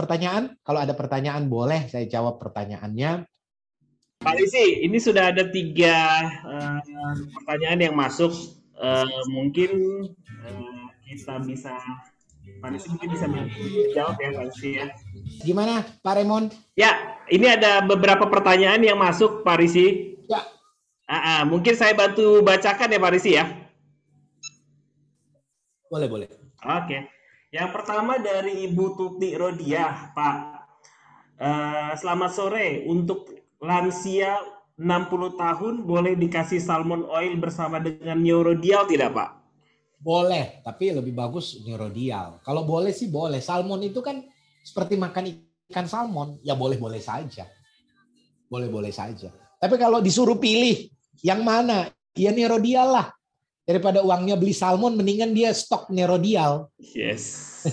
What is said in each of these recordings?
pertanyaan? Kalau ada pertanyaan boleh saya jawab pertanyaannya. Pak Lisi, ini sudah ada tiga uh, pertanyaan yang masuk. Uh, mungkin uh, kita bisa, Pak Lisi mungkin bisa menjawab ya Pak Lisi ya. Gimana Pak Remon? Ya, ini ada beberapa pertanyaan yang masuk Pak Risi. Ya. Uh, uh, mungkin saya bantu bacakan ya Pak Risi ya. Boleh, boleh. Oke. Yang pertama dari Ibu Tuti Rodiah, Pak. Uh, selamat sore. Untuk lansia 60 tahun boleh dikasih salmon oil bersama dengan neurodial tidak Pak? Boleh, tapi lebih bagus neurodial. Kalau boleh sih boleh. Salmon itu kan seperti makan ikan salmon, ya boleh-boleh saja. Boleh-boleh saja. Tapi kalau disuruh pilih yang mana, ya neurodial lah. Daripada uangnya beli salmon, mendingan dia stok neurodial. Yes.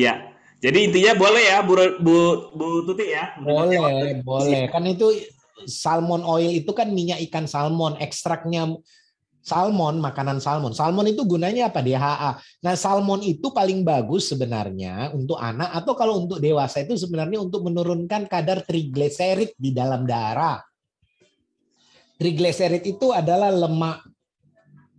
iya. Jadi intinya boleh ya, Bu, Bu, Bu Tuti ya? Boleh, boleh. Kan itu salmon oil itu kan minyak ikan salmon, ekstraknya salmon, makanan salmon. Salmon itu gunanya apa? DHA. Nah, salmon itu paling bagus sebenarnya untuk anak atau kalau untuk dewasa itu sebenarnya untuk menurunkan kadar trigliserid di dalam darah. Trigliserid itu adalah lemak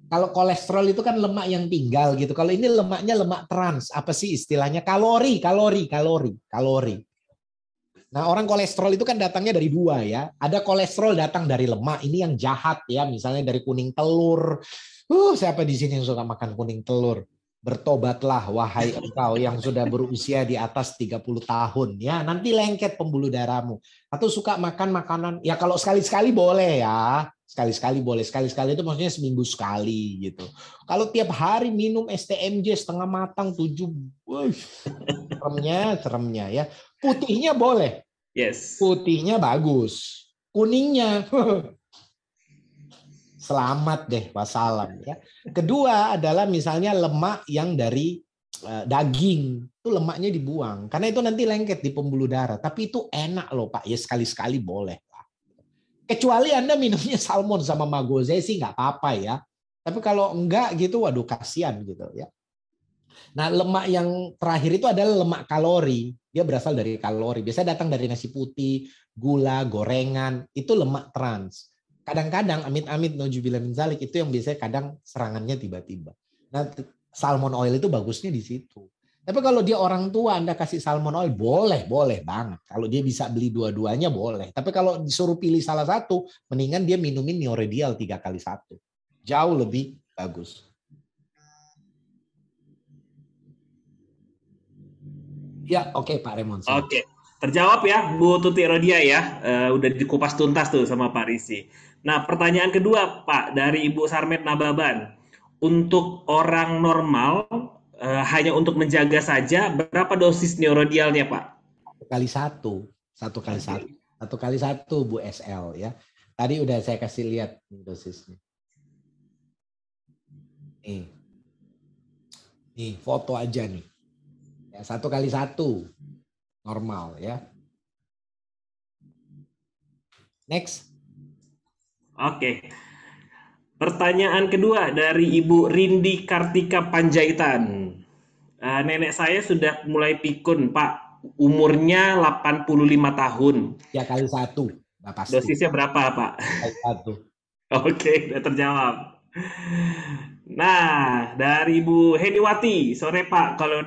kalau kolesterol itu kan lemak yang tinggal gitu. Kalau ini lemaknya lemak trans, apa sih istilahnya? Kalori, kalori, kalori, kalori. Nah, orang kolesterol itu kan datangnya dari dua ya. Ada kolesterol datang dari lemak, ini yang jahat ya, misalnya dari kuning telur. Uh, siapa di sini yang suka makan kuning telur? Bertobatlah wahai engkau yang sudah berusia di atas 30 tahun ya, nanti lengket pembuluh darahmu. Atau suka makan makanan ya kalau sekali-sekali boleh ya. Sekali-sekali boleh, sekali-sekali itu maksudnya seminggu sekali gitu. Kalau tiap hari minum STMJ setengah matang tujuh, wuh, seremnya, seremnya ya. Putihnya boleh. Yes. Putihnya bagus. Kuningnya selamat deh wassalam ya. Kedua adalah misalnya lemak yang dari uh, daging itu lemaknya dibuang karena itu nanti lengket di pembuluh darah. Tapi itu enak loh Pak ya sekali-sekali boleh. Kecuali Anda minumnya salmon sama magoze sih nggak apa-apa ya. Tapi kalau enggak gitu waduh kasihan gitu ya. Nah, lemak yang terakhir itu adalah lemak kalori. Dia berasal dari kalori. Biasanya datang dari nasi putih, gula, gorengan. Itu lemak trans kadang-kadang amit-amit nojubillah min zalik itu yang biasanya kadang serangannya tiba-tiba. Nah, salmon oil itu bagusnya di situ. Tapi kalau dia orang tua Anda kasih salmon oil boleh, boleh banget. Kalau dia bisa beli dua-duanya boleh. Tapi kalau disuruh pilih salah satu, mendingan dia minumin neurodial tiga kali satu. Jauh lebih bagus. Ya, oke okay, Pak Remon. Oke. Okay. Terjawab ya Bu Tuti Rodia ya. Uh, udah dikupas tuntas tuh sama Pak Risi. Nah, pertanyaan kedua, Pak, dari Ibu Sarmet Nababan. Untuk orang normal, uh, hanya untuk menjaga saja, berapa dosis neurodialnya, Pak? Kali satu. Satu kali satu. Satu kali satu, Bu SL. ya. Tadi udah saya kasih lihat dosisnya. Nih. Nih, foto aja nih. Ya, satu kali satu. Normal, ya. Next. Oke. Pertanyaan kedua dari Ibu Rindi Kartika Panjaitan. Uh, nenek saya sudah mulai pikun, Pak. Umurnya 85 tahun. Ya kali satu. Nah, pasti. Dosisnya berapa, Pak? Kali satu. Oke, sudah terjawab. Nah, dari Ibu Heniwati, sore Pak, kalau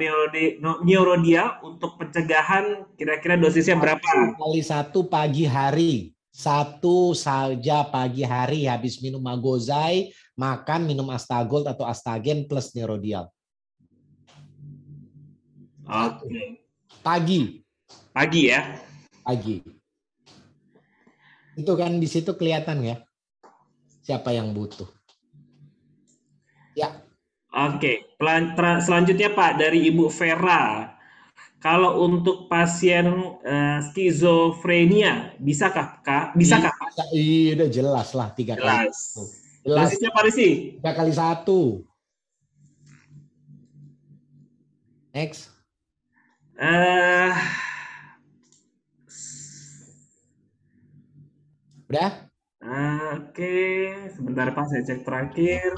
neurodia untuk pencegahan kira-kira dosisnya berapa? Kali satu pagi hari satu saja pagi hari habis minum magozai, makan minum astagold atau astagen plus neurodial. Oke. Pagi. Pagi ya. Pagi. Itu kan di situ kelihatan ya. Siapa yang butuh. Ya. Oke, selanjutnya Pak dari Ibu Vera. Kalau untuk pasien uh, skizofrenia, bisakah kak? Bisakah? Bisa, iya, udah jelas lah tiga jelas. kali. Jelas. Dosisnya apa sih? Tiga kali satu. Next. Uh, udah? Oke, sebentar Pak, saya cek terakhir.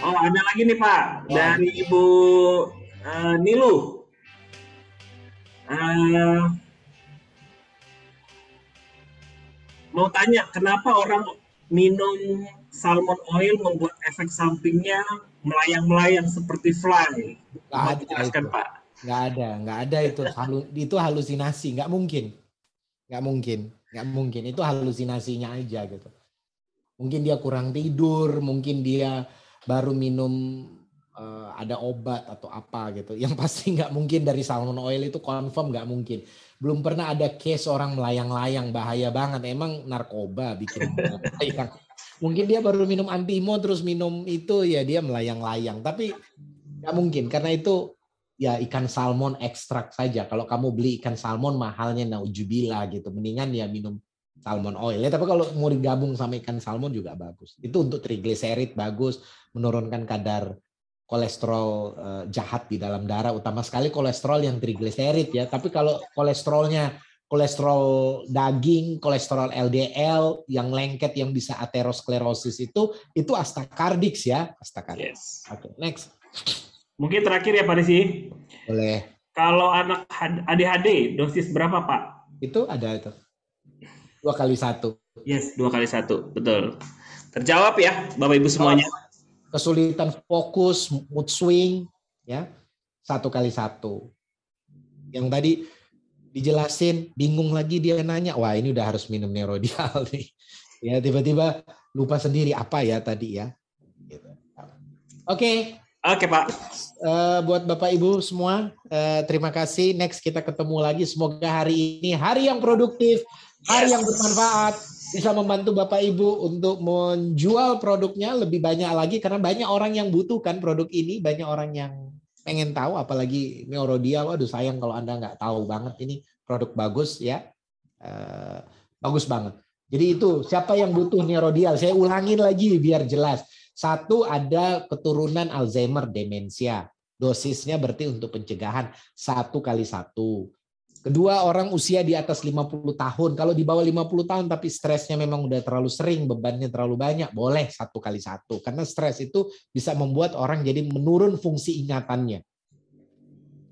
Oh, ada lagi nih Pak dari Ibu uh, Nilu. Uh, mau tanya, kenapa orang minum salmon oil membuat efek sampingnya melayang-melayang seperti fly? Gak ada jelaskan, itu. Pak. Gak ada, nggak ada itu. Halu, itu halusinasi, nggak mungkin. Nggak mungkin, nggak mungkin. Itu halusinasinya aja gitu. Mungkin dia kurang tidur, mungkin dia baru minum uh, ada obat atau apa gitu. Yang pasti nggak mungkin dari salmon oil itu confirm nggak mungkin. Belum pernah ada case orang melayang-layang bahaya banget. Emang narkoba bikin melayang. Mungkin dia baru minum antimo terus minum itu ya dia melayang-layang. Tapi nggak mungkin karena itu ya ikan salmon ekstrak saja. Kalau kamu beli ikan salmon mahalnya naujubillah gitu. Mendingan ya minum salmon oil ya tapi kalau mau digabung sama ikan salmon juga bagus itu untuk trigliserid bagus menurunkan kadar kolesterol uh, jahat di dalam darah utama sekali kolesterol yang trigliserid ya tapi kalau kolesterolnya kolesterol daging kolesterol LDL yang lengket yang bisa aterosklerosis itu itu astakardix ya astakardix yes. oke okay, next mungkin terakhir ya Pak Desi boleh kalau anak ADHD dosis berapa Pak itu ada itu dua kali satu. Yes, dua kali satu, betul. Terjawab ya, Bapak Ibu semuanya. Kesulitan fokus, mood swing, ya satu kali satu. Yang tadi dijelasin, bingung lagi dia nanya, wah ini udah harus minum neurodial nih. Ya tiba-tiba lupa sendiri apa ya tadi ya. Gitu. Oke. Okay. Oke okay, Pak. Uh, buat Bapak Ibu semua, uh, terima kasih. Next kita ketemu lagi. Semoga hari ini hari yang produktif, hari yang bermanfaat bisa membantu Bapak Ibu untuk menjual produknya lebih banyak lagi karena banyak orang yang butuhkan produk ini, banyak orang yang pengen tahu apalagi Neurodia, waduh sayang kalau Anda nggak tahu banget ini produk bagus ya. Uh, bagus banget. Jadi itu siapa yang butuh Neurodial? Saya ulangin lagi biar jelas. Satu ada keturunan Alzheimer demensia. Dosisnya berarti untuk pencegahan satu kali satu. Kedua, orang usia di atas 50 tahun. Kalau di bawah 50 tahun tapi stresnya memang udah terlalu sering, bebannya terlalu banyak, boleh satu kali satu. Karena stres itu bisa membuat orang jadi menurun fungsi ingatannya.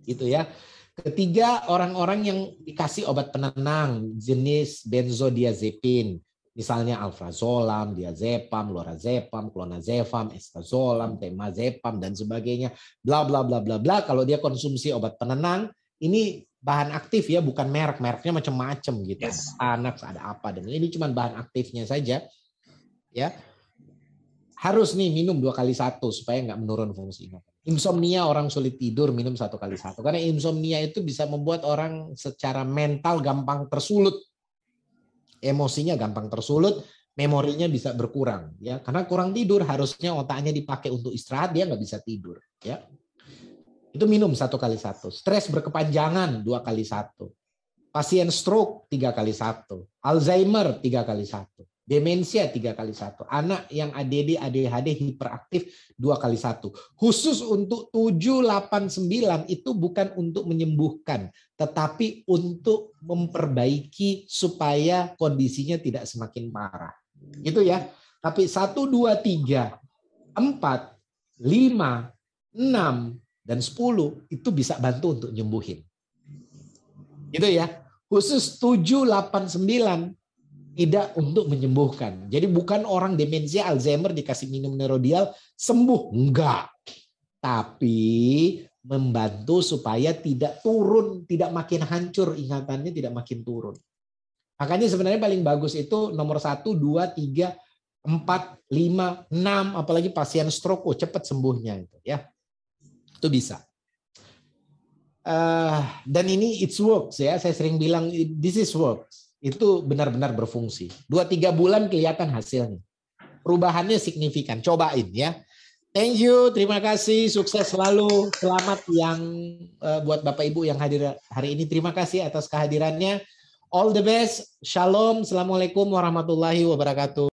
Gitu ya. Ketiga, orang-orang yang dikasih obat penenang jenis benzodiazepin. Misalnya alprazolam, diazepam, lorazepam, clonazepam, estazolam, temazepam, dan sebagainya. Bla, bla, bla, bla, bla. Kalau dia konsumsi obat penenang, ini bahan aktif ya, bukan merek. Mereknya macam-macam gitu. Yes. Ada anak, ada apa. Dan ini cuma bahan aktifnya saja. Ya, harus nih minum dua kali satu supaya nggak menurun fungsi ingatan. Insomnia orang sulit tidur minum satu kali satu karena insomnia itu bisa membuat orang secara mental gampang tersulut, emosinya gampang tersulut, memorinya bisa berkurang ya karena kurang tidur harusnya otaknya dipakai untuk istirahat dia nggak bisa tidur ya itu minum satu kali satu. Stres berkepanjangan dua kali satu. Pasien stroke tiga kali satu. Alzheimer tiga kali satu. Demensia tiga kali satu. Anak yang ADD, ADHD hiperaktif dua kali satu. Khusus untuk tujuh, delapan, sembilan itu bukan untuk menyembuhkan, tetapi untuk memperbaiki supaya kondisinya tidak semakin parah. Gitu ya. Tapi satu, dua, tiga, empat, lima, enam, dan 10 itu bisa bantu untuk nyembuhin. Gitu ya. Khusus 7, 8, 9 tidak untuk menyembuhkan. Jadi bukan orang demensia Alzheimer dikasih minum neurodial sembuh, enggak. Tapi membantu supaya tidak turun, tidak makin hancur ingatannya, tidak makin turun. Makanya sebenarnya paling bagus itu nomor 1, 2, 3, 4, 5, 6, apalagi pasien stroke, oh, cepat sembuhnya itu ya itu bisa. Uh, dan ini it's works ya. Saya sering bilang this is works. Itu benar-benar berfungsi. Dua tiga bulan kelihatan hasilnya. Perubahannya signifikan. Cobain ya. Thank you, terima kasih, sukses selalu, selamat yang uh, buat Bapak Ibu yang hadir hari ini. Terima kasih atas kehadirannya. All the best, shalom, assalamualaikum warahmatullahi wabarakatuh.